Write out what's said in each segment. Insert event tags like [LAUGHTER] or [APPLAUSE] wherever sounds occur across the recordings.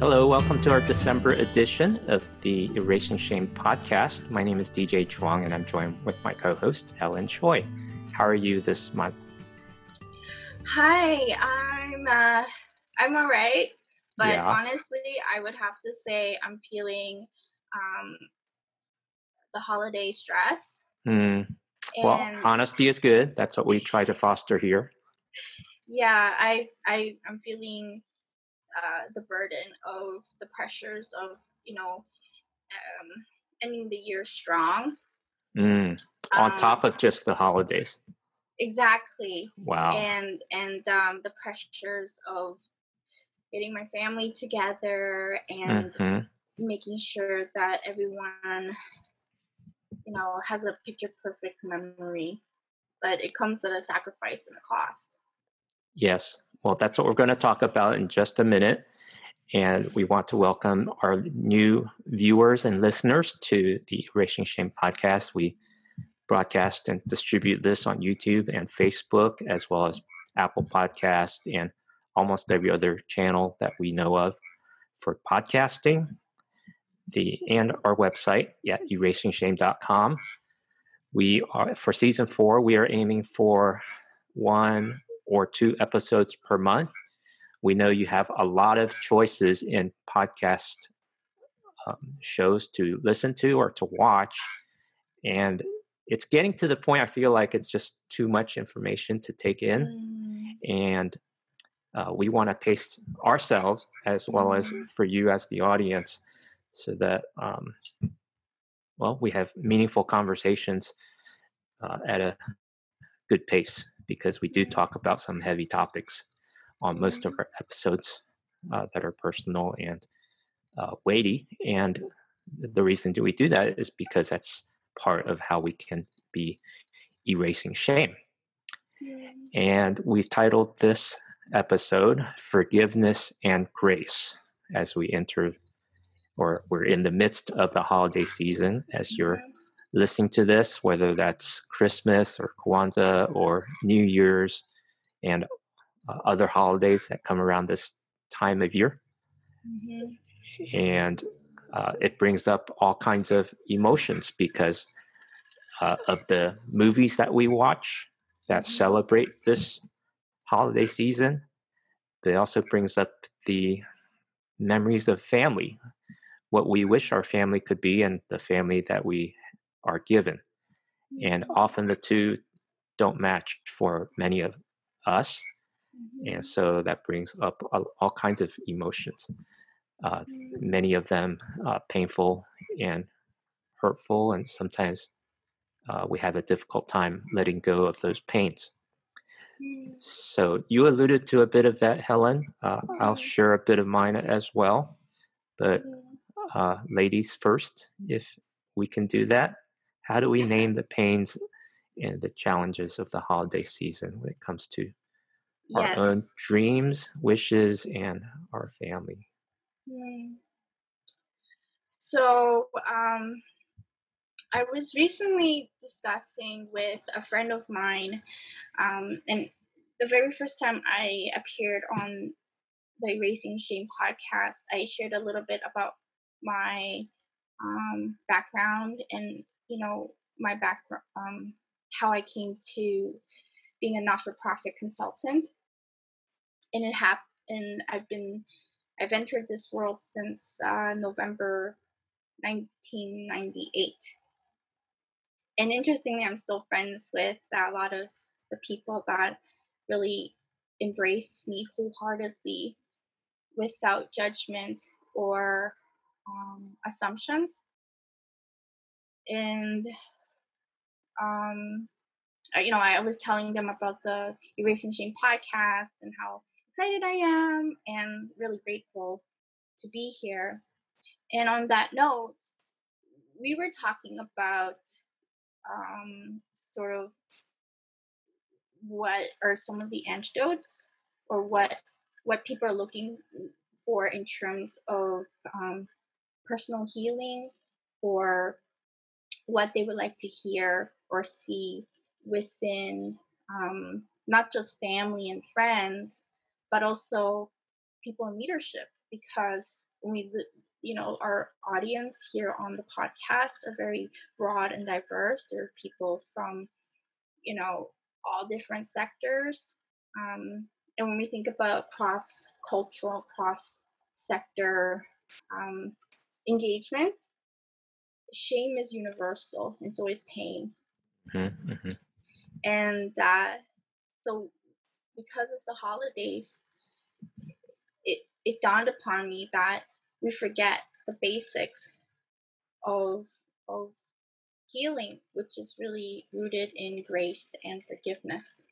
Hello, welcome to our December edition of the Erasing Shame podcast. My name is DJ Chuang and I'm joined with my co host, Helen Choi. How are you this month? Hi, I'm uh, I'm all right, but yeah. honestly, I would have to say I'm feeling um, the holiday stress. Mm. Well, honesty is good. That's what we try to foster here. [LAUGHS] Yeah, I I I'm feeling uh, the burden of the pressures of you know um, ending the year strong. Mm. On um, top of just the holidays. Exactly. Wow. And and um, the pressures of getting my family together and mm-hmm. making sure that everyone you know has a picture perfect memory but it comes at a sacrifice and a cost yes well that's what we're going to talk about in just a minute and we want to welcome our new viewers and listeners to the erasing shame podcast we broadcast and distribute this on youtube and facebook as well as apple podcast and almost every other channel that we know of for podcasting. The and our website at erasingshame.com. We are for season four. We are aiming for one or two episodes per month. We know you have a lot of choices in podcast um, shows to listen to or to watch, and it's getting to the point. I feel like it's just too much information to take in, mm. and uh, we want to pace ourselves as well as mm-hmm. for you as the audience so that um, well we have meaningful conversations uh, at a good pace because we do talk about some heavy topics on most of mm-hmm. our episodes uh, that are personal and uh, weighty and the reason do we do that is because that's part of how we can be erasing shame and we've titled this episode, Forgiveness and Grace, as we enter or we're in the midst of the holiday season as you're mm-hmm. Listening to this, whether that's Christmas or Kwanzaa or New Year's and uh, other holidays that come around this time of year. Mm-hmm. And uh, it brings up all kinds of emotions because uh, of the movies that we watch that mm-hmm. celebrate this holiday season, but it also brings up the memories of family, what we wish our family could be, and the family that we are given. And mm-hmm. often the two don't match for many of us. And mm-hmm. so that brings up all kinds of emotions, uh, mm-hmm. many of them uh, painful and hurtful, and sometimes uh, we have a difficult time letting go of those pains. So you alluded to a bit of that, Helen. Uh, I'll share a bit of mine as well. But uh, ladies first, if we can do that. How do we name the pains and the challenges of the holiday season when it comes to our yes. own dreams, wishes, and our family? So, um, I was recently discussing with a friend of mine, um, and the very first time I appeared on the Erasing Shame podcast, I shared a little bit about my um, background and you know my background, um, how I came to being a not-for-profit consultant, and it happened. I've been I've entered this world since uh, November 1998 and interestingly, I'm still friends with a lot of the people that really embraced me wholeheartedly without judgment or um, assumptions. And, um, you know, I was telling them about the Erasing Shame podcast and how excited I am and really grateful to be here. And on that note, we were talking about um, sort of what are some of the antidotes or what what people are looking for in terms of um, personal healing or what they would like to hear or see within um, not just family and friends but also people in leadership. Because we you know our audience here on the podcast are very broad and diverse. There are people from you know all different sectors. Um, and when we think about cross cultural cross sector um, engagement shame is universal and so is pain mm-hmm. mm-hmm. and uh, so because it's the holidays it it dawned upon me that we forget the basics of of healing, which is really rooted in grace and forgiveness,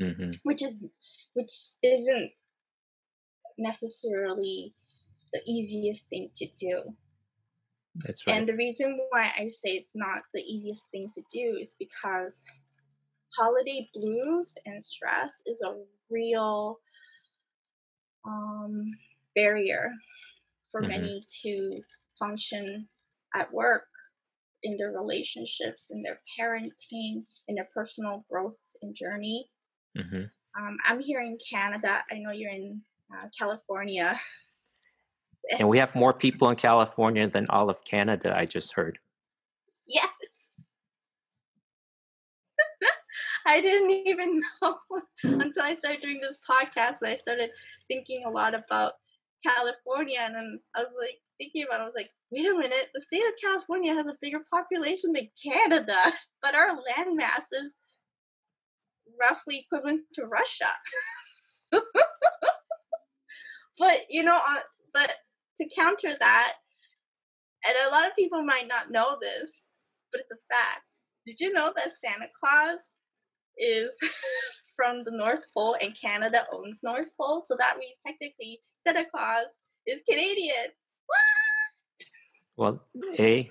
mm-hmm. which is which isn't necessarily the easiest thing to do. That's right. And the reason why I say it's not the easiest thing to do is because holiday blues and stress is a real um, barrier for mm-hmm. many to function at work in their relationships in their parenting in their personal growth and journey mm-hmm. um, i'm here in canada i know you're in uh, california [LAUGHS] and we have more people in california than all of canada i just heard yes [LAUGHS] I didn't even [LAUGHS] know until I started doing this podcast. I started thinking a lot about California, and then I was like thinking about. it, I was like, wait a minute, the state of California has a bigger population than Canada, [LAUGHS] but our land mass is roughly equivalent to Russia. but you know, uh, but to counter that, and a lot of people might not know this, but it's a fact. Did you know that Santa Claus is [LAUGHS] from the North Pole and Canada owns North Pole? So that means technically Santa Claus is Canadian. What? Well, A.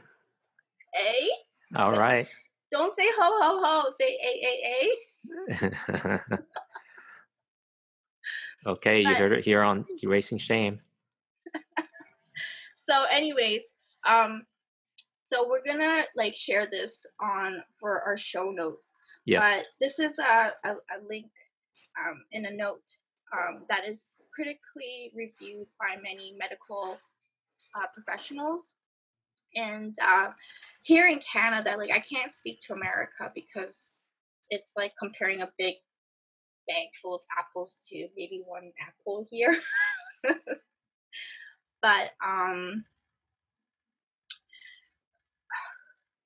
A. All right. [LAUGHS] Don't say ho ho ho. Say a a a. [LAUGHS] okay, but, you heard it here on Erasing Shame. So, anyways, um, so we're gonna like share this on for our show notes. Yes. But this is a, a, a link um, in a note um, that is critically reviewed by many medical uh, professionals. And uh, here in Canada, like I can't speak to America because it's like comparing a big bag full of apples to maybe one apple here. [LAUGHS] but um,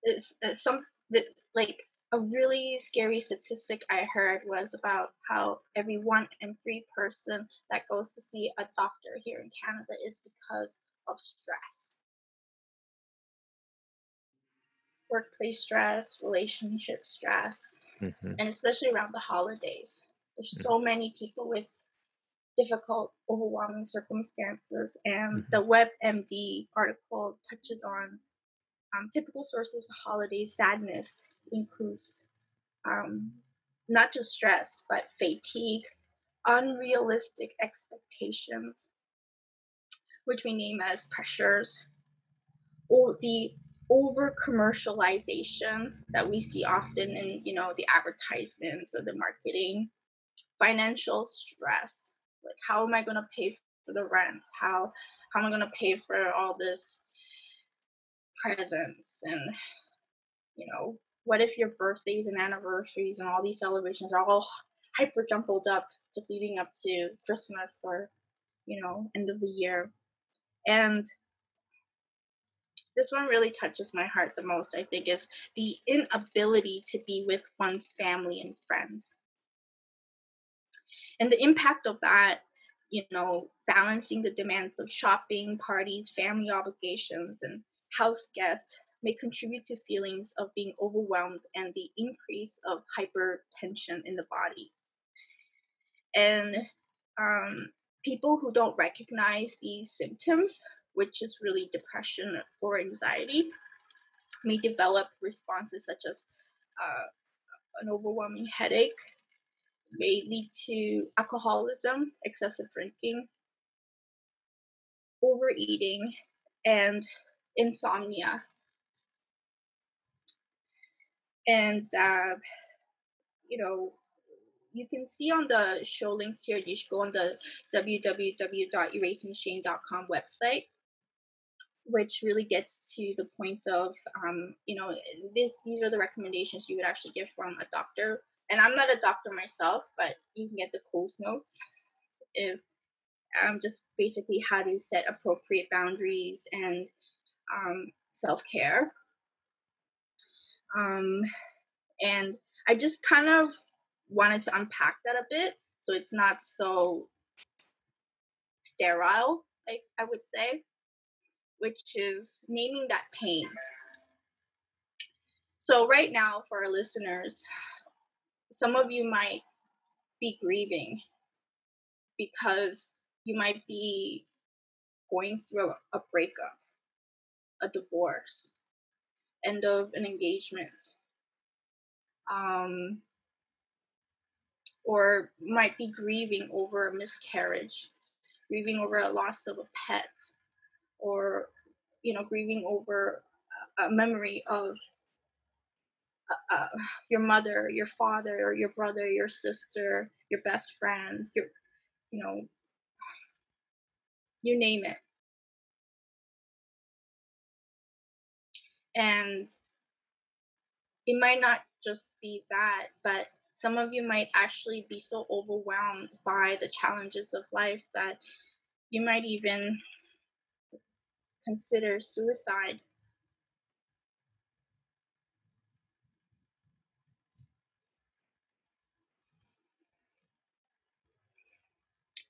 it's, it's some like a really scary statistic I heard was about how every one in three person that goes to see a doctor here in Canada is because of stress. Workplace stress, relationship stress, mm-hmm. and especially around the holidays. There's mm-hmm. so many people with difficult, overwhelming circumstances, and mm-hmm. the WebMD article touches on um, typical sources of holiday sadness includes um, not just stress, but fatigue, unrealistic expectations, which we name as pressures, or the over commercialization that we see often in you know the advertisements or the marketing financial stress like how am i going to pay for the rent? How how am i going to pay for all this presents and you know what if your birthdays and anniversaries and all these celebrations are all hyper jumbled up just leading up to christmas or you know end of the year? And this one really touches my heart the most i think is the inability to be with one's family and friends and the impact of that you know balancing the demands of shopping parties family obligations and house guests may contribute to feelings of being overwhelmed and the increase of hypertension in the body. And um, people who don't recognize these symptoms, which is really depression or anxiety, may develop responses such as uh, an overwhelming headache, may lead to alcoholism, excessive drinking, overeating, and insomnia. And, uh, you know, you can see on the show links here, you should go on the www.erasingshame.com website which really gets to the point of um, you know this these are the recommendations you would actually give from a doctor and i'm not a doctor myself but you can get the coles notes [LAUGHS] if um, just basically how to set appropriate boundaries and um, self-care um, and i just kind of wanted to unpack that a bit so it's not so sterile like i would say which is naming that pain. So, right now, for our listeners, some of you might be grieving because you might be going through a breakup, a divorce, end of an engagement, um, or might be grieving over a miscarriage, grieving over a loss of a pet, or you know grieving over a memory of uh, uh, your mother, your father, your brother, your sister, your best friend, your you know you name it. And it might not just be that, but some of you might actually be so overwhelmed by the challenges of life that you might even consider suicide.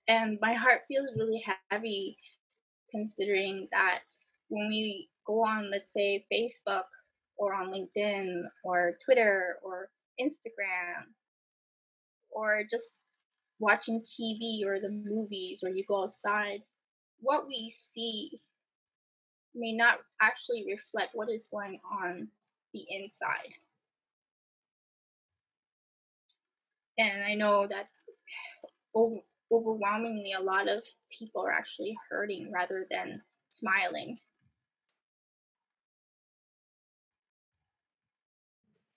And my heart feels really heavy considering that when we go on, let's say, Facebook or on LinkedIn or Twitter or Instagram or just watching TV or the movies or you go outside, what we see may not actually reflect what is going on the inside. And I know that oh, overwhelmingly a lot of people are actually hurting rather than smiling.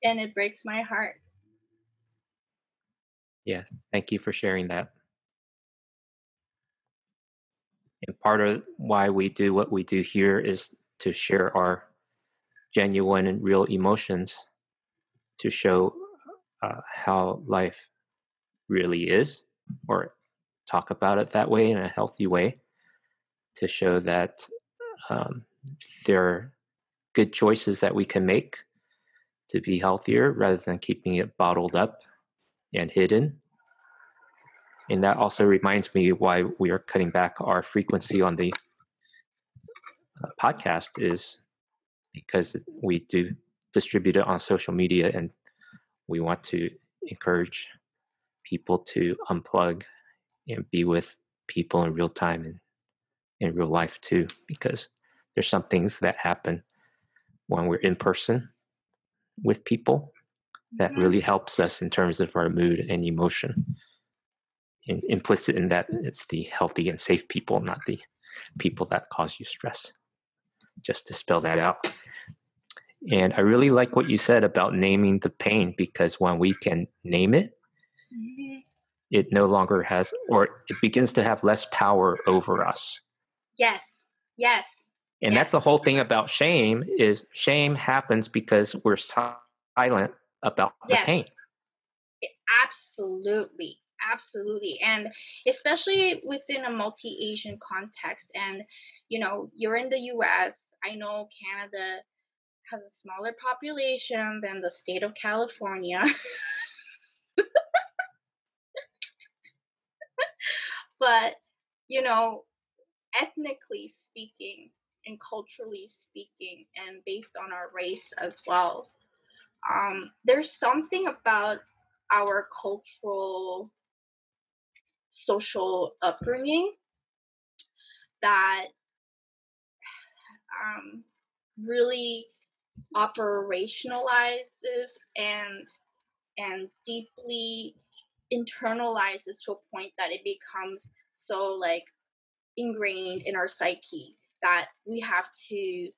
And it breaks my heart. Yeah, thank you for sharing that. And part of why we do what we do here is to share our genuine and real emotions to show uh, how life really is, or talk about it that way in a healthy way, to show that um, there are good choices that we can make to be healthier rather than keeping it bottled up and hidden. And that also reminds me why we are cutting back our frequency on the uh, podcast is because we do distribute it on social media and we want to encourage people to unplug and be with people in real time and in real life too because there's some things that happen when we're in person with people that really helps us in terms of our mood and emotion in, implicit in that it's the healthy and safe people, not the people that cause you stress. Just to spell that out. And I really like what you said about naming the pain because when we can name it. It no longer has, or it begins to have less power over us. Yes, yes. And yes. that's the whole thing about shame is shame happens because we're silent about yes. the pain. Absolutely absolutely and especially within a multi-asian context and you know you're in the us i know canada has a smaller population than the state of california [LAUGHS] but you know ethnically speaking and culturally speaking and based on our race as well um, there's something about our cultural social upbringing that um, really operationalizes and and deeply internalizes to a point that it becomes so like ingrained in our psyche that we have to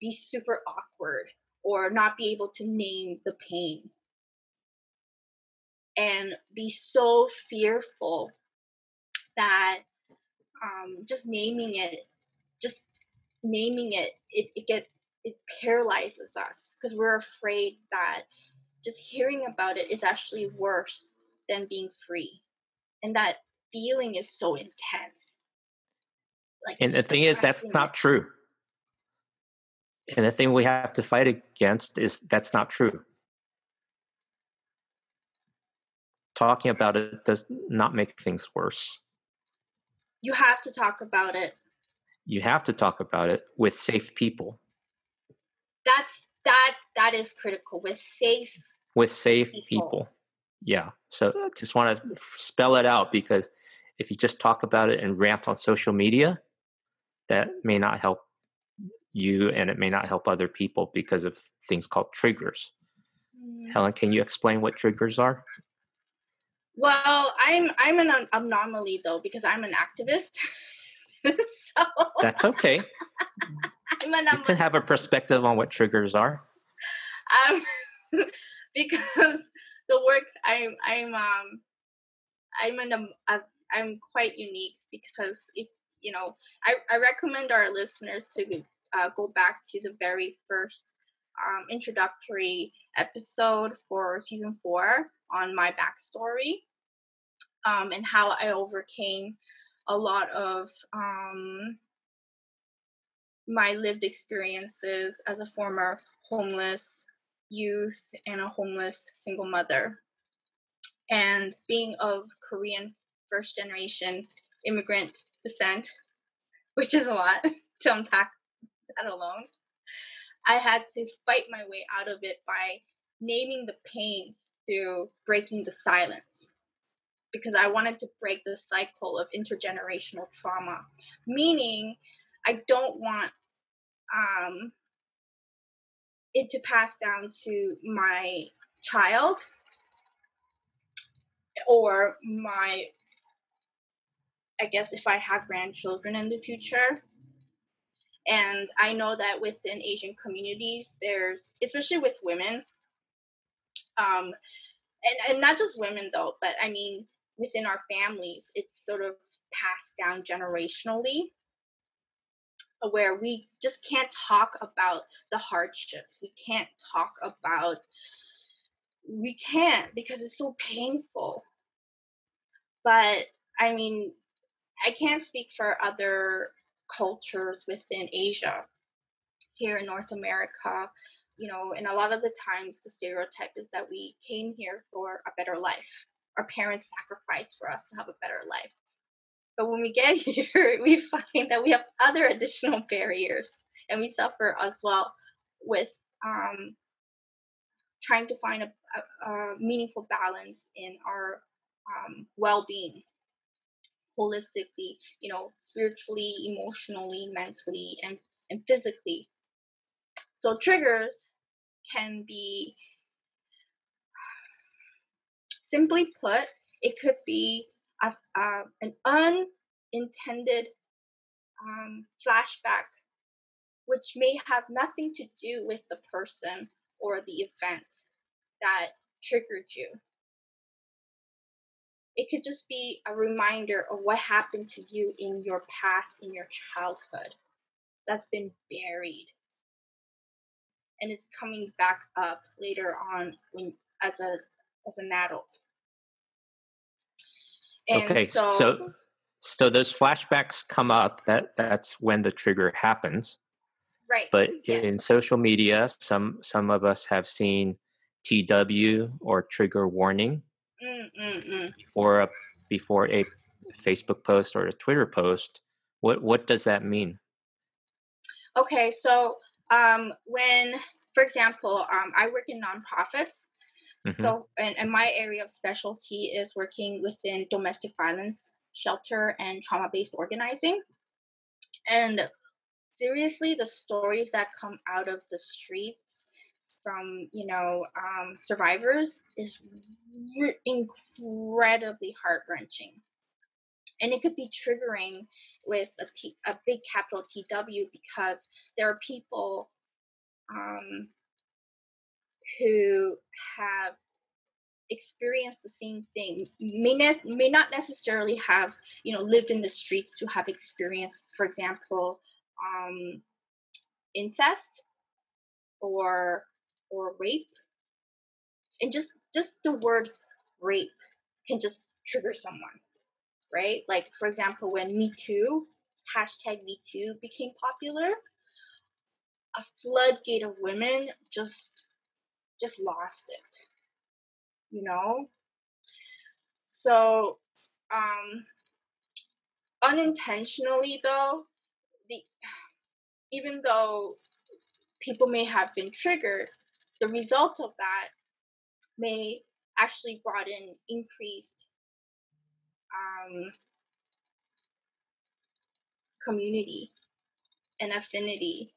be super awkward or not be able to name the pain and be so fearful that um, just naming it just naming it, it, it get it paralyzes us because we're afraid that just hearing about it is actually worse than being free. And that feeling is so intense. Like and the thing is that's not it. true. And the thing we have to fight against is that's not true. Talking about it does not make things worse. You have to talk about it. You have to talk about it with safe people. That's that that is critical with safe with safe people. people. Yeah. So I just want to spell it out because if you just talk about it and rant on social media, that may not help you and it may not help other people because of things called triggers. Mm. Helen, can you explain what triggers are? Well, I'm I'm an anomaly though because I'm an activist. [LAUGHS] so That's okay. [LAUGHS] I'm an you can have a perspective on what triggers are. Um, [LAUGHS] because the work I'm I'm um I'm um, I'm quite unique because if you know I, I recommend our listeners to uh, go back to the very first um, introductory episode for season four on my backstory um, and how I overcame a lot of um, my lived experiences as a former homeless youth and a homeless single mother. And being of Korean first generation immigrant descent, which is a lot [LAUGHS] to unpack that alone, I had to fight my way out of it by naming the pain through breaking the silence. Because I wanted to break the cycle of intergenerational trauma, meaning I don't want um, it to pass down to my child or my I guess if I have grandchildren in the future. And I know that within Asian communities, there's, especially with women, um, and, and not just women though, but I mean, within our families, it's sort of passed down generationally where we just can't talk about the hardships. We can't talk about, we can't because it's so painful. But I mean, I can't speak for other cultures within Asia. Here in North America, you know, and a lot of the times the stereotype is that we came here for a better life. Our parents sacrificed for us to have a better life. But when we get [LAUGHS] here, we find that we have other additional barriers and we suffer as well with um, trying to find a, a, a, meaningful balance in our um, well being holistically, you know, spiritually, emotionally, mentally, and, and physically. So, triggers can be [SIGHS] simply put, it could be a, uh, an unintended um, flashback, which may have nothing to do with the person or the event that triggered you. It could just be a reminder of what happened to you in your past, in your childhood, that's been buried. And it's coming back up later on when as a as an adult. And okay, so, so so those flashbacks come up. That that's when the trigger happens. Right. But in social media, some some of us have seen TW or trigger warning Mm-mm-mm. before a before a Facebook post or a Twitter post. What what does that mean? Okay, so um, when, for example, um, I work in nonprofits, Mm-hmm. So, and, and my area of specialty is working within domestic violence shelter and trauma based organizing. And seriously, the stories that come out of the streets from, you know, um, survivors is re- incredibly heart wrenching. And it could be triggering with a, T, a big capital TW because there are people um, who have experienced the same thing may, ne- may not necessarily have you know lived in the streets to have experienced for example um, incest or or rape. And just just the word rape can just trigger someone right? Like for example when me too hashtag me too became popular a floodgate of women just just lost it you know? So um unintentionally though the even though people may have been triggered the result of that may actually brought in increased um, community and affinity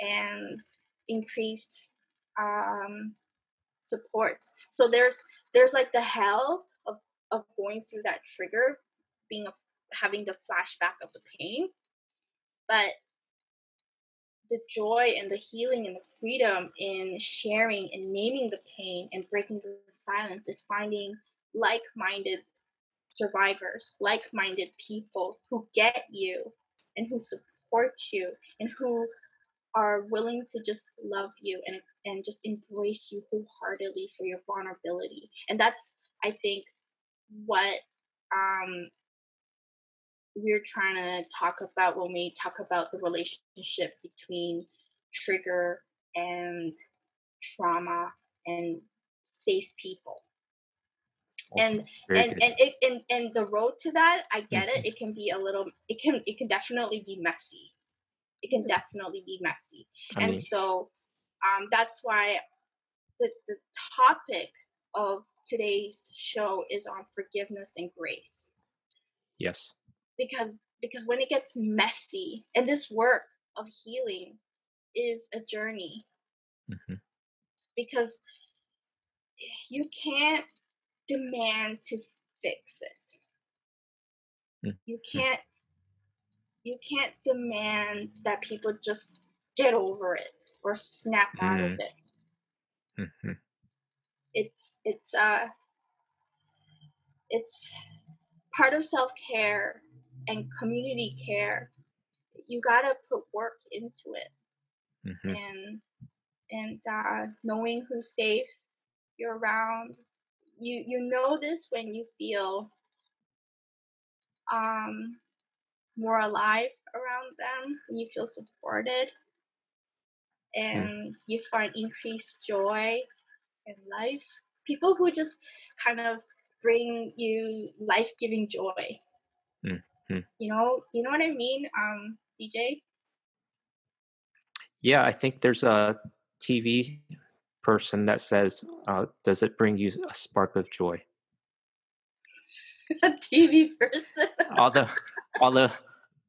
and increased um, support. So there's there's like the hell of, of going through that trigger being a, having the flashback of the pain. But the joy and the healing and the freedom in sharing and naming the pain and breaking the silence is finding like minded survivors, like minded people who get you and who support you and who are willing to just love you and, and just embrace you wholeheartedly for your vulnerability. And that's, I think, what um, we're trying to talk about when we talk about the relationship between trigger and trauma and safe people. And and and, it, and and the road to that i get mm-hmm. it it can be a little it can it can definitely be messy. It can definitely be messy. I and mean, so um that's why the the topic of today's show is on forgiveness and grace. Yes. Because because when it gets messy and this work of healing is a journey. Mm-hmm. because you can't demand to fix it. Mm-hmm. you can't you can't demand that people just get over it or snap mm-hmm. out of mm-hmm. it mm-hmm. it's it's uh it's part of self-care and community care, you gotta put work into it, mm-hmm. and and uh, knowing who's safe you're around. You you know this when you feel um more alive around them, when you feel supported. And mm. you find increased joy in life. People who just kind of bring you life giving joy. Mm. Hmm. You know, do you know what I mean, um, DJ? Yeah, I think there's a TV person that says, uh, "Does it bring you a spark of joy?" [LAUGHS] a TV person. although, although,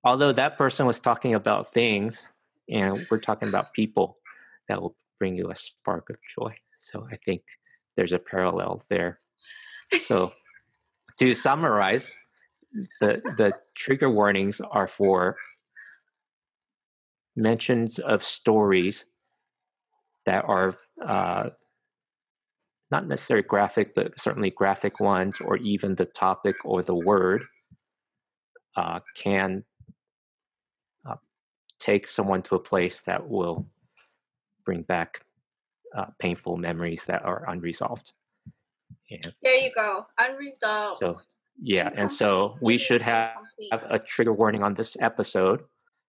although that person was talking about things, and we're talking about people that will bring you a spark of joy. So I think there's a parallel there. So [LAUGHS] to summarize, the the trigger warnings are for mentions of stories that are uh, not necessarily graphic, but certainly graphic ones, or even the topic or the word uh, can take someone to a place that will bring back uh, painful memories that are unresolved. And there you go, unresolved. So yeah, and so we should have, have a trigger warning on this episode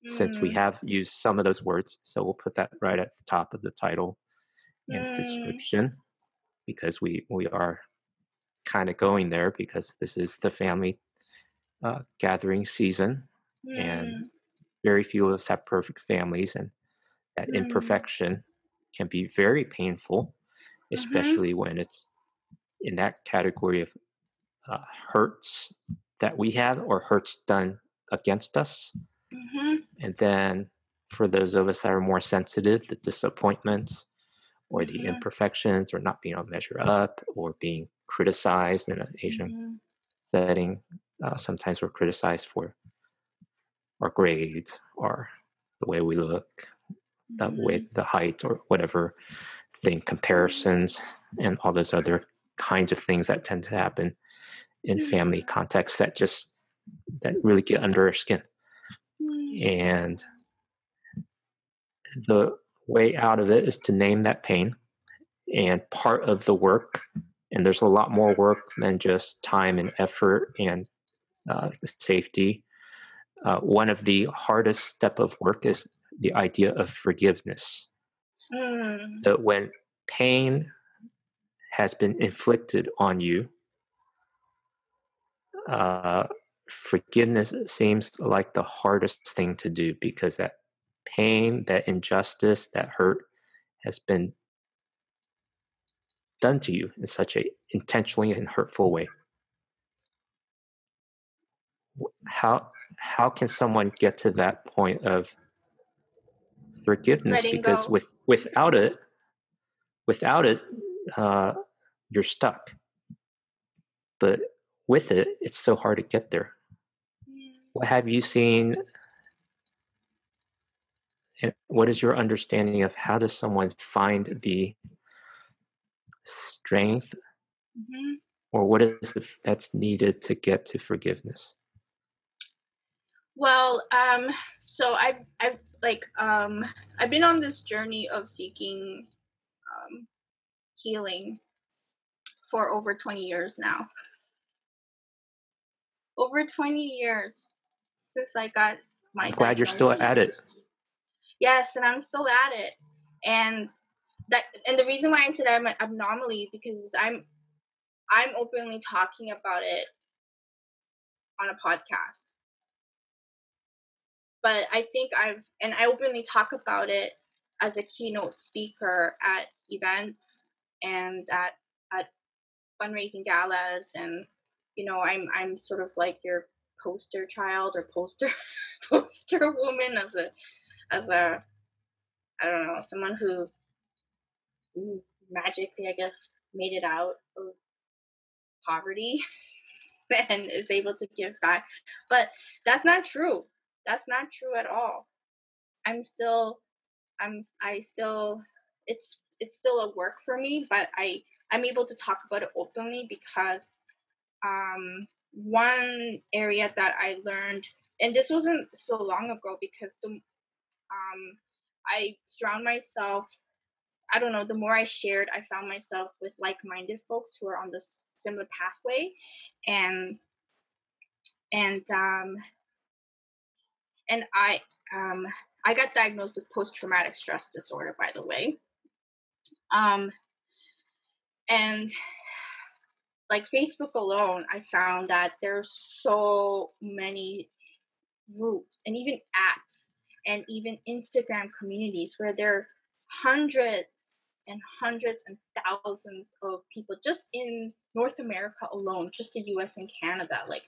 mm. since we mm. have used some of those words. So we'll put that right at the top of the title and mm. description because we we are kind of going there because this is the family uh, gathering season mm. and very few of us have perfect families and that mm. imperfection can be very painful mm-hmm. especially mm-hmm. when it's in that category of uh, hurts that we have or hurts done against us. Mm-hmm. And then for those of us that are more sensitive, the disappointments or the mm-hmm. imperfections or not being able to measure up or being criticized in an Asian mm-hmm. setting. Uh, sometimes we're criticized for our grades or the way we look, the way mm-hmm. the height or whatever thing, comparisons and all those other kinds of things that tend to happen in mm-hmm. family contexts that just that really get under our skin mm. and the way out of it is to name that pain. And part of the work, and there's a lot more work than just time and effort and uh, safety. Uh, one of the hardest step of work is the idea of forgiveness. Mm. That when pain has been inflicted on you, uh, forgiveness seems like the hardest thing to do because that pain, that injustice, that hurt has been done to you in such a intentionally and hurtful way. How how can someone get to that point of forgiveness? Letting because go. with without it, without it, uh, you're stuck. But with it, it's so hard to get there. What have you seen? What is your understanding of how does someone find the strength, mm-hmm. or what is that's needed to get to forgiveness? Well, um, so I've I've like um I've been on this journey of seeking um, healing for over 20 years now. Over 20 years since I got my. I'm glad you're still at it. Yes, and I'm still at it, and that and the reason why I said I'm an anomaly because I'm I'm openly talking about it on a podcast. But I think I've and I openly talk about it as a keynote speaker at events and at at fundraising galas and you know I'm I'm sort of like your poster child or poster [LAUGHS] poster woman as a as a I don't know someone who magically I guess made it out of poverty [LAUGHS] and is able to give back. But that's not true that's not true at all I'm still I'm I still it's it's still a work for me but I I'm able to talk about it openly because um one area that I learned, and this wasn't so long ago because the um, I surround myself. I don't know. The more I shared, I found myself with like-minded folks who are on this similar pathway, and and um, and I um, I got diagnosed with post-traumatic stress disorder, by the way. Um, and like Facebook alone, I found that there's so many groups and even apps and even Instagram communities where there are hundreds and hundreds and thousands of people just in North America alone, just the US and Canada. Like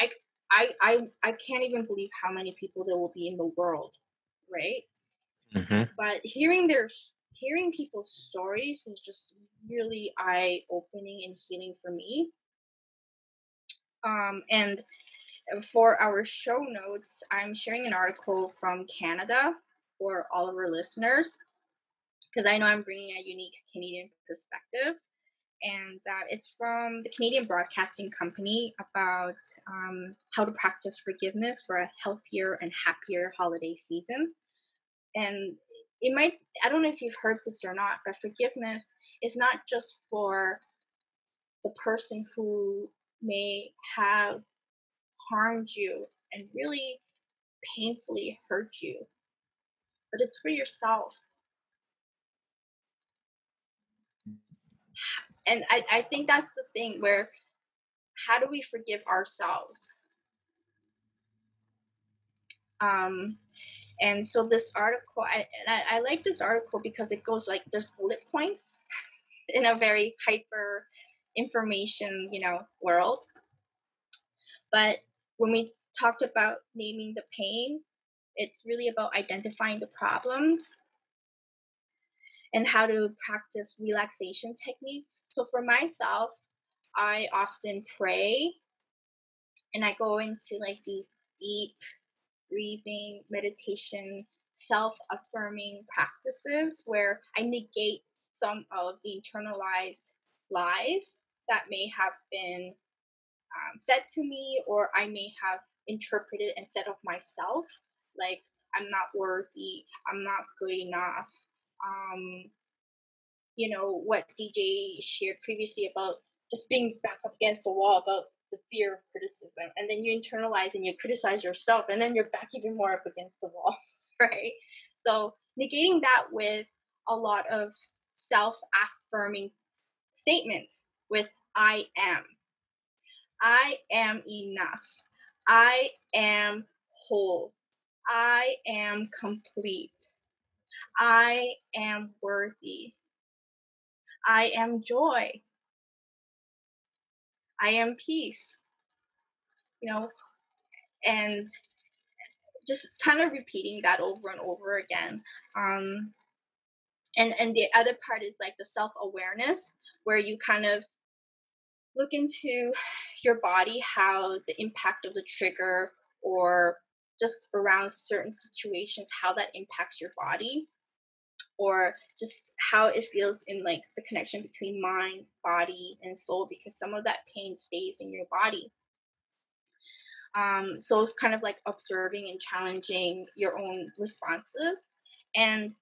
I I I I can't even believe how many people there will be in the world, right? Mm-hmm. But hearing their hearing people's stories was just really eye opening and healing for me. Um, and for our show notes, I'm sharing an article from Canada for all of our listeners because I know I'm bringing a unique Canadian perspective. And uh, it's from the Canadian Broadcasting Company about um, how to practice forgiveness for a healthier and happier holiday season. And it might i don't know if you've heard this or not but forgiveness is not just for the person who may have harmed you and really painfully hurt you but it's for yourself and I, I think that's the thing where how do we forgive ourselves um and so this article, I, I, I like this article because it goes like there's bullet points [LAUGHS] in a very hyper information, you know, world. But when we talked about naming the pain, it's really about identifying the problems and how to practice relaxation techniques. So for myself, I often pray and I go into like these deep breathing, meditation, self affirming practices where I negate some of the internalized lies that may have been um, said to me or I may have interpreted said of myself. Like, I'm not worthy, I'm not good enough. Um, you know, what DJ shared previously about just being back up against the wall about the fear of criticism. And then you internalize and you criticize yourself, and then you're back even more up against the wall, [LAUGHS] right? So negating that with a lot of self affirming statements with I am. I am enough. I am whole. I am complete. I am worthy. I am joy. I am peace. You know, and just kind of repeating that over and over again. Um, and and the other part is like the self awareness, where you kind of look into your body, how the impact of the trigger or just around certain situations, how that impacts your body, or just how it feels in like the connection between mind, body, and soul, because some of that pain stays in your body. Um, so it's kind of like observing and challenging your own responses and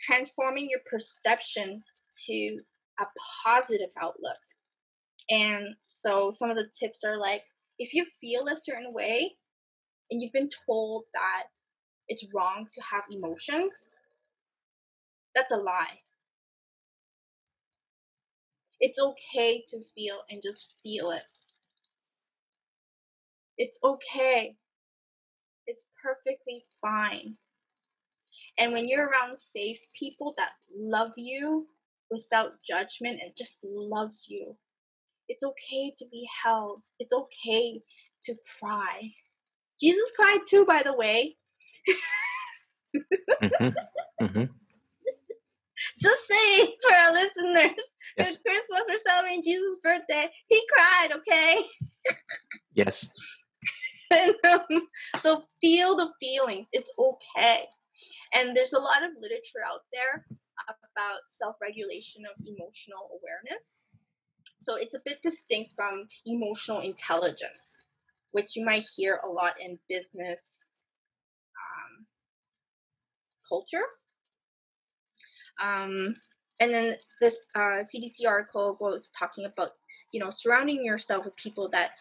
transforming your perception to a positive outlook. And so some of the tips are like if you feel a certain way and you've been told that it's wrong to have emotions, that's a lie. It's okay to feel and just feel it. It's okay. It's perfectly fine. And when you're around safe people that love you without judgment and just loves you, it's okay to be held. It's okay to cry. Jesus cried too, by the way. [LAUGHS] mm-hmm. Mm-hmm. Just saying [LAUGHS] for our listeners, yes. Christmas we're celebrating Jesus' birthday. He cried, okay? yes. [LAUGHS] and, um, so feel the feelings. It's okay. And there's a lot of literature out there about self regulation of emotional awareness. So it's a bit distinct from emotional intelligence, which you might hear a lot in business um, culture. Um, and then this uh, CBC article was talking about, you know, surrounding yourself with people that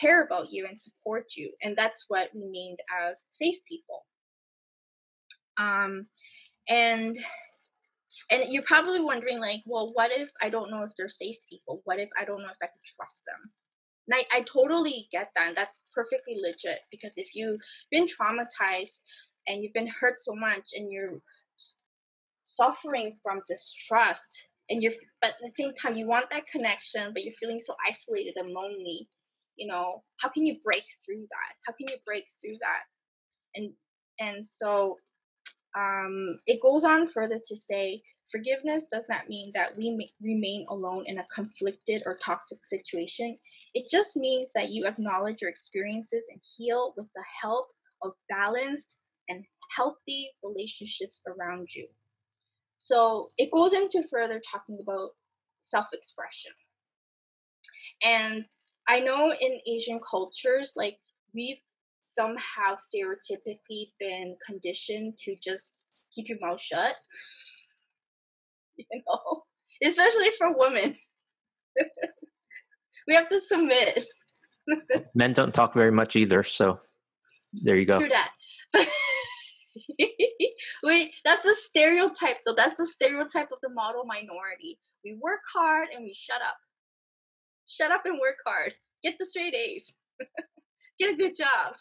care about you and support you, and that's what we named as safe people. Um, and and you're probably wondering like, well, what if I don't know if they're safe people? What if I don't know if I can trust them? And I, I totally get that. And that's perfectly legit because if you've been traumatized and you've been hurt so much and you're suffering from distrust and you're but at the same time you want that connection but you're feeling so isolated and lonely you know how can you break through that how can you break through that and and so um, it goes on further to say forgiveness does not mean that we may, remain alone in a conflicted or toxic situation. It just means that you acknowledge your experiences and heal with the help of balanced and healthy relationships around you. So it goes into further talking about self expression. And I know in Asian cultures, like we've somehow stereotypically been conditioned to just keep your mouth shut. [LAUGHS] You know, especially for women. [LAUGHS] we have to submit. [LAUGHS] Men don't talk very much either, so there you go. True that. We that's the stereotype though. That's the stereotype of the model minority. We work hard and we shut up. Shut up and work hard. Get the straight A's. [LAUGHS] Get a good job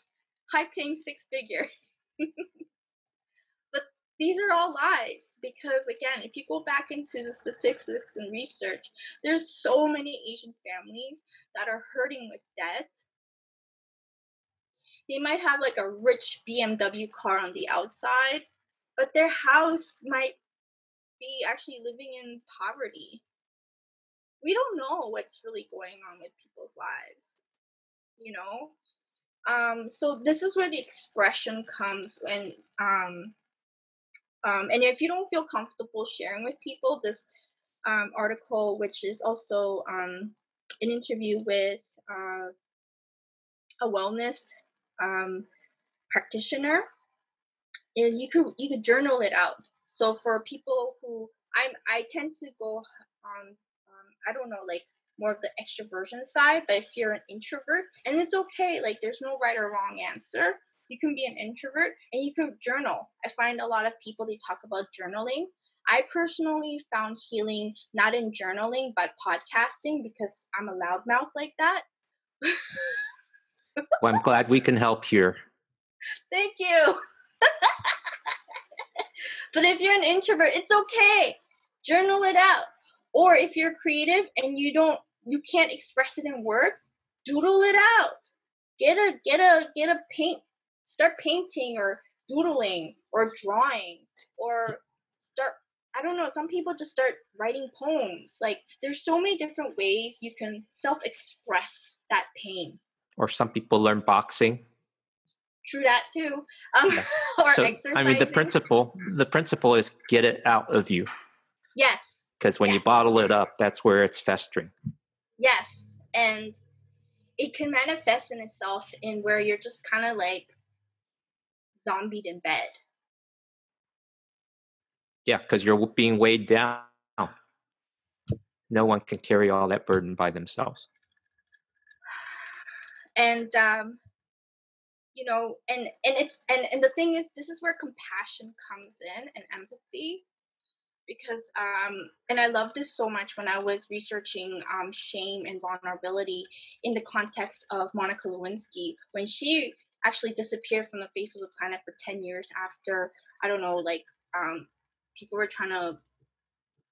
high paying six figure. [LAUGHS] but these are all lies because again, if you go back into the statistics and research, there's so many Asian families that are hurting with debt. They might have like a rich BMW car on the outside, but their house might be actually living in poverty. We don't know what's really going on with people's lives. You know, um, so this is where the expression comes when um, um, and if you don't feel comfortable sharing with people this um, article which is also um, an interview with uh, a wellness um, practitioner is you could you could journal it out. So for people who I'm I tend to go on um I don't know like more of the extroversion side, but if you're an introvert and it's okay, like there's no right or wrong answer. You can be an introvert and you can journal. I find a lot of people they talk about journaling. I personally found healing not in journaling but podcasting because I'm a loudmouth like that. well, I'm glad we can help here. [LAUGHS] Thank you. [LAUGHS] but if you're an introvert, it's okay. Journal it out. Or if you're creative and you don't you can't express it in words, doodle it out. Get a get a get a paint start painting or doodling or drawing or start I don't know, some people just start writing poems. Like there's so many different ways you can self-express that pain. Or some people learn boxing. True that too. Um, yeah. [LAUGHS] so, I mean the principle the principle is get it out of you. Yes. Because when yes. you bottle it up, that's where it's festering. Yes. And it can manifest in itself in where you're just kind of like zombied in bed. Yeah, because you're being weighed down. No one can carry all that burden by themselves. [SIGHS] And um, you know, and and it's and and the thing is, this is where compassion comes in and empathy. Because um, and I love this so much when I was researching um, shame and vulnerability in the context of Monica Lewinsky when she actually disappeared from the face of the planet for 10 years after I don't know like um, people were trying to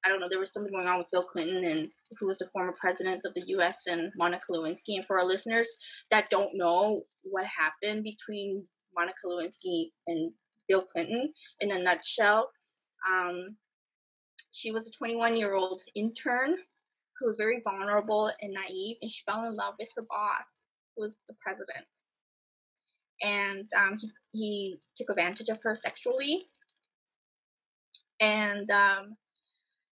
I don't know there was something going on with Bill Clinton and who was the former president of the U.S. and Monica Lewinsky and for our listeners that don't know what happened between Monica Lewinsky and Bill Clinton in a nutshell. Um, she was a 21 year old intern who was very vulnerable and naive, and she fell in love with her boss, who was the president. And um, he, he took advantage of her sexually. And um,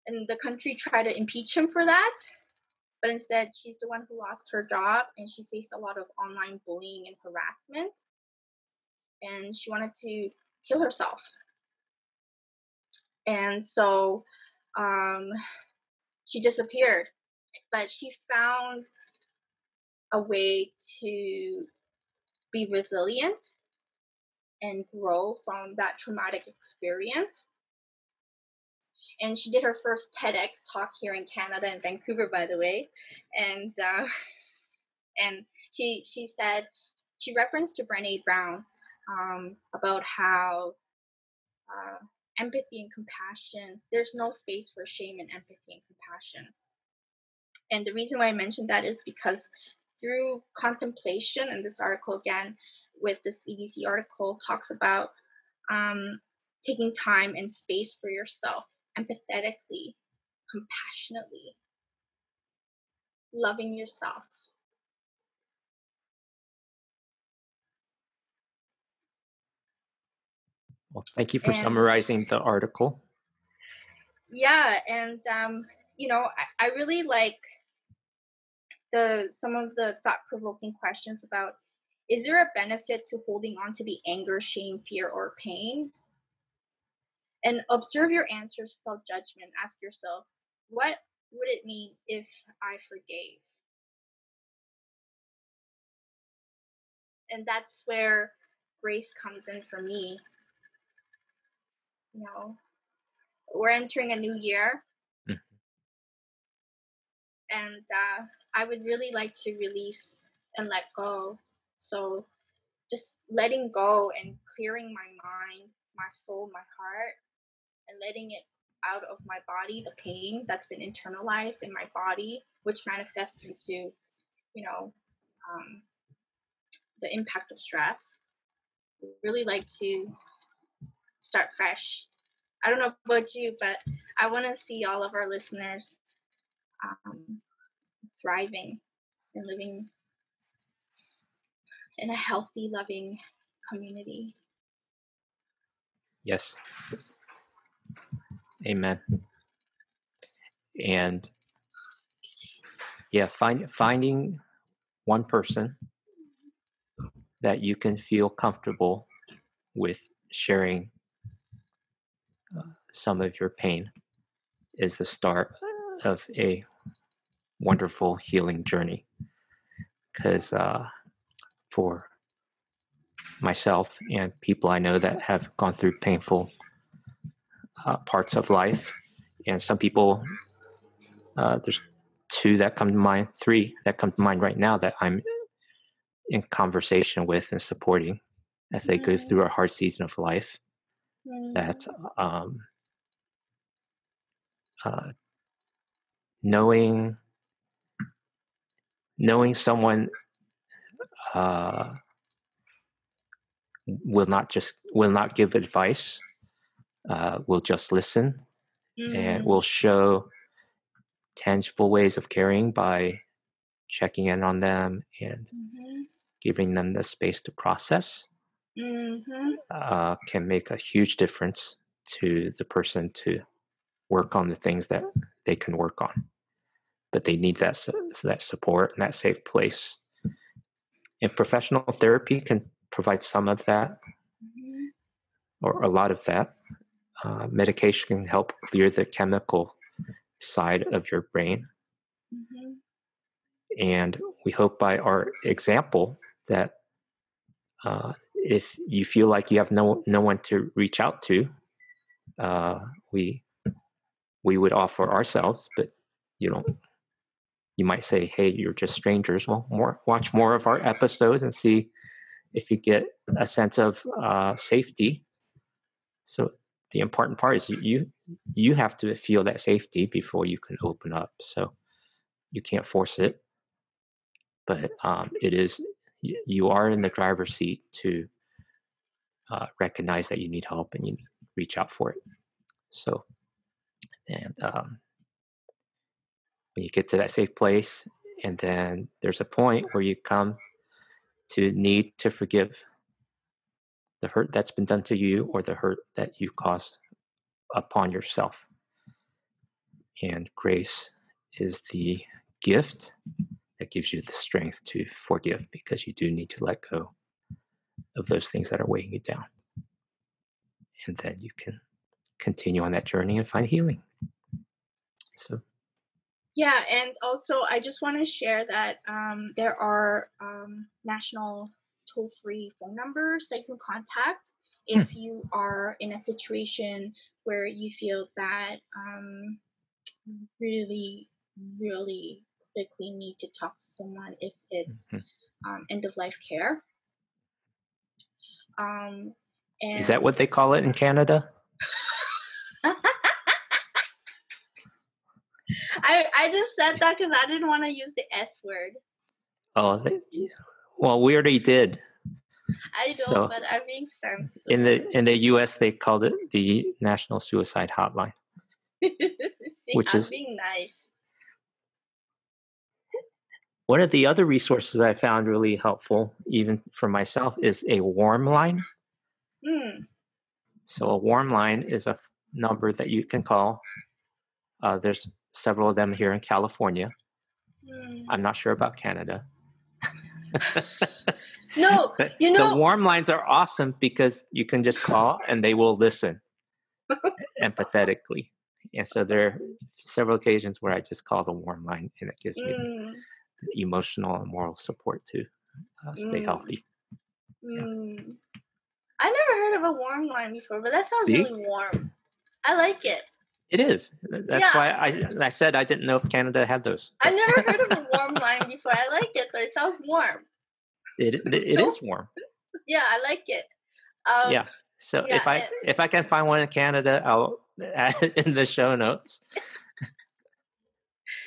and the country tried to impeach him for that, but instead she's the one who lost her job and she faced a lot of online bullying and harassment. And she wanted to kill herself. And so um, she disappeared. But she found a way to be resilient and grow from that traumatic experience. And she did her first TEDx talk here in Canada in Vancouver, by the way. And uh, [LAUGHS] and she she said she referenced to Brene Brown um, about how uh, empathy and compassion, there's no space for shame and empathy and compassion. And the reason why I mentioned that is because through contemplation, and this article again with this CBC article talks about um, taking time and space for yourself, empathetically, compassionately, loving yourself. Well, thank you for and, summarizing the article. Yeah, and um, you know, I, I really like the some of the thought-provoking questions about is there a benefit to holding on to the anger, shame, fear, or pain? And observe your answers without judgment. Ask yourself, what would it mean if I forgave? And that's where grace comes in for me you know, we're entering a new year. Mm. And uh, I would really like to release and let go. So just letting go and clearing my mind, my soul, my heart, and letting it out of my body, the pain that's been internalized in my body, which manifests into, you know, um, the impact of stress. Really like to start fresh. I don't know about you, but I want to see all of our listeners um, thriving and living in a healthy, loving community. Yes. Amen. And yeah, find, finding one person that you can feel comfortable with sharing uh, some of your pain is the start of a wonderful healing journey. Because uh, for myself and people I know that have gone through painful uh, parts of life, and some people, uh, there's two that come to mind, three that come to mind right now that I'm in conversation with and supporting as they mm-hmm. go through a hard season of life. Mm-hmm. That um, uh, knowing knowing someone uh, will not just will not give advice, uh, will just listen, mm-hmm. and will show tangible ways of caring by checking in on them and mm-hmm. giving them the space to process mm-hmm. uh, can make a huge difference to the person to work on the things that they can work on but they need that that support and that safe place and professional therapy can provide some of that mm-hmm. or a lot of that uh, medication can help clear the chemical side of your brain. Mm-hmm. And we hope by our example that uh, if you feel like you have no no one to reach out to, uh, we we would offer ourselves, but you know, you might say, "Hey, you're just strangers." Well, more watch more of our episodes and see if you get a sense of uh, safety. So the important part is you you have to feel that safety before you can open up so you can't force it. But um, it is you are in the driver's seat to uh, recognize that you need help and you reach out for it. So and um, when you get to that safe place and then there's a point where you come to need to forgive the hurt that's been done to you or the hurt that you caused upon yourself. And grace is the gift that gives you the strength to forgive because you do need to let go of those things that are weighing you down. And then you can continue on that journey and find healing. So, yeah, and also I just want to share that um, there are um, national toll free phone numbers that you can contact hmm. if you are in a situation where you feel that um, really, really quickly need to talk to someone if it's mm-hmm. um, end of life care. Um, Is that what they call it in Canada? [LAUGHS] I I just said that because I didn't want to use the S word. Oh, they, well, we already did. I don't, so but I think sense. In the in the U.S., they called it the National Suicide Hotline, [LAUGHS] See, which I'm is being nice. One of the other resources I found really helpful, even for myself, is a warm line. Hmm. So a warm line is a number that you can call. Uh, there's several of them here in California. Hmm. I'm not sure about Canada. [LAUGHS] No, you know the warm lines are awesome because you can just call and they will listen [LAUGHS] empathetically. And so there are several occasions where I just call the warm line and it gives me mm. the emotional and moral support to uh, stay mm. healthy. Mm. Yeah. I never heard of a warm line before, but that sounds See? really warm. I like it. It is. That's yeah. why I I said I didn't know if Canada had those. I've never heard of a [LAUGHS] warm line before. I like it though. It sounds warm. It it, it is warm. [LAUGHS] Yeah, I like it. Um, yeah. So yeah, if I if I can find one in Canada, I'll [LAUGHS] add it in the show notes.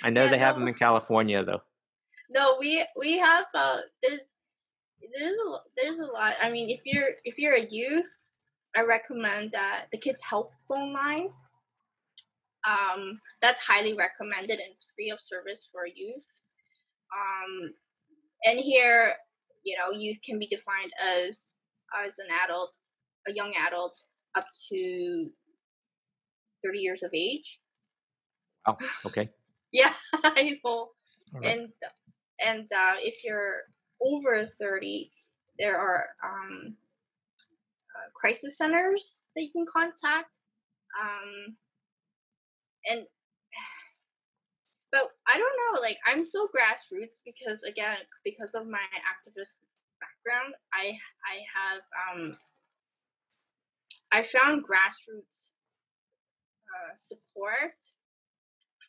I know yeah, they have no, them in California though. No, we we have uh there's there's a there's a lot. I mean, if you're if you're a youth, I recommend that the Kids Help phone line. Um, that's highly recommended and it's free of service for youth. Um, and here you know, youth can be defined as as an adult, a young adult, up to 30 years of age. Oh, okay. [LAUGHS] yeah, know. Right. And and uh, if you're over 30, there are um, uh, crisis centers that you can contact. Um, and [SIGHS] but I don't know. Like I'm so grassroots because again, because of my activist background, I I have um I found grassroots uh, support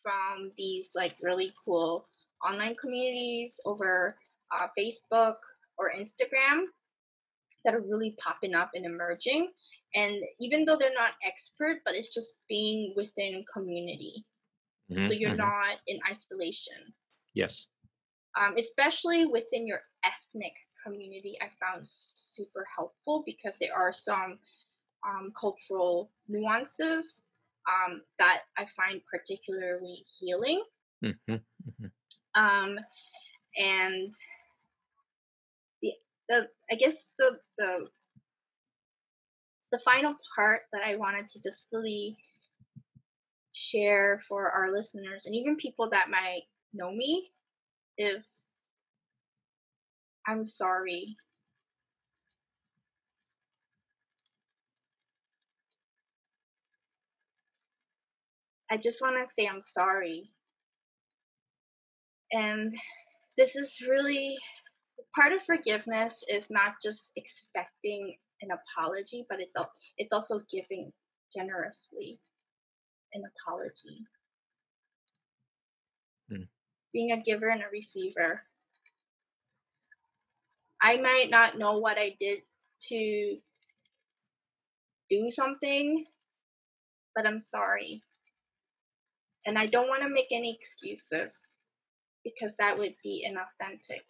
from these like really cool online communities over uh, Facebook or Instagram that are really popping up and emerging. And even though they're not expert, but it's just being within community. Mm-hmm, so you're mm-hmm. not in isolation. Yes. Um, especially within your ethnic community, I found super helpful because there are some um, cultural nuances um, that I find particularly healing. Mm-hmm, mm-hmm. Um, and the the I guess the the the final part that I wanted to just really share for our listeners and even people that might know me is I'm sorry I just want to say I'm sorry. And this is really part of forgiveness is not just expecting an apology, but it's it's also giving generously an apology. Hmm. Being a giver and a receiver. I might not know what I did to do something, but I'm sorry. And I don't want to make any excuses because that would be inauthentic.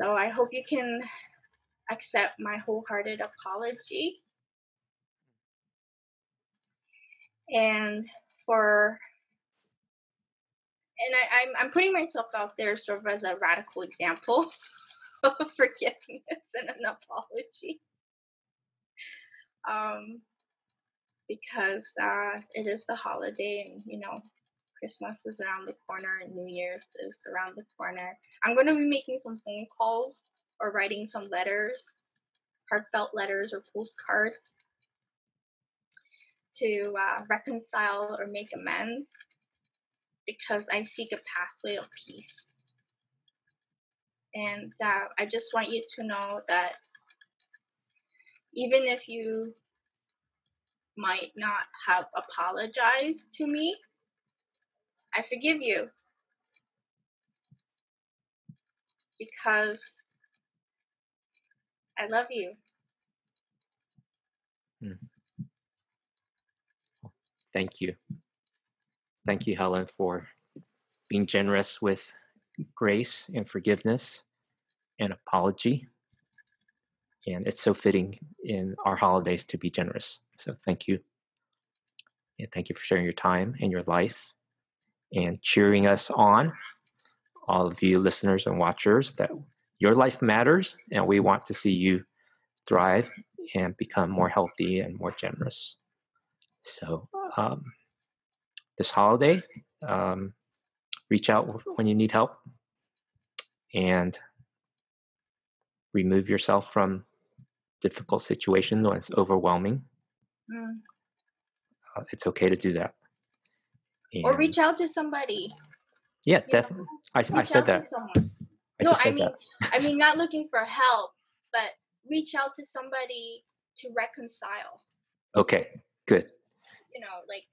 So I hope you can accept my wholehearted apology. And for and I, I'm I'm putting myself out there sort of as a radical example [LAUGHS] of forgiveness and an apology. Um, because uh, it is the holiday and you know Christmas is around the corner New Year's is around the corner. I'm going to be making some phone calls or writing some letters, heartfelt letters or postcards to uh, reconcile or make amends because I seek a pathway of peace. And uh, I just want you to know that even if you might not have apologized to me, I forgive you. Because I love you. Hmm. Thank you. Thank you, Helen, for being generous with grace and forgiveness and apology. And it's so fitting in our holidays to be generous. So thank you. And thank you for sharing your time and your life and cheering us on, all of you listeners and watchers, that your life matters and we want to see you thrive and become more healthy and more generous. So, um, this holiday, um, reach out when you need help and remove yourself from difficult situations when it's overwhelming. Mm. Uh, it's okay to do that. And or reach out to somebody. Yeah, definitely. I, [LAUGHS] I said that. I no, I mean, I mean, not looking for help, but reach out to somebody to reconcile. Okay, good. You know, like,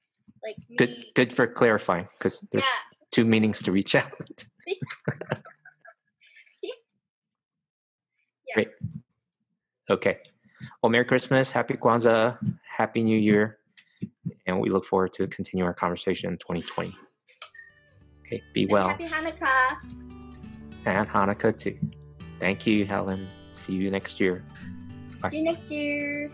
like me. good. Good for clarifying, because there's yeah. two meanings to reach out. [LAUGHS] [LAUGHS] yeah. Great. Okay. Well, Merry Christmas, Happy Kwanzaa, Happy New Year and we look forward to continue our conversation in 2020. Okay, be well. Happy Hanukkah. And Hanukkah too. Thank you, Helen. See you next year. Bye. See you next year.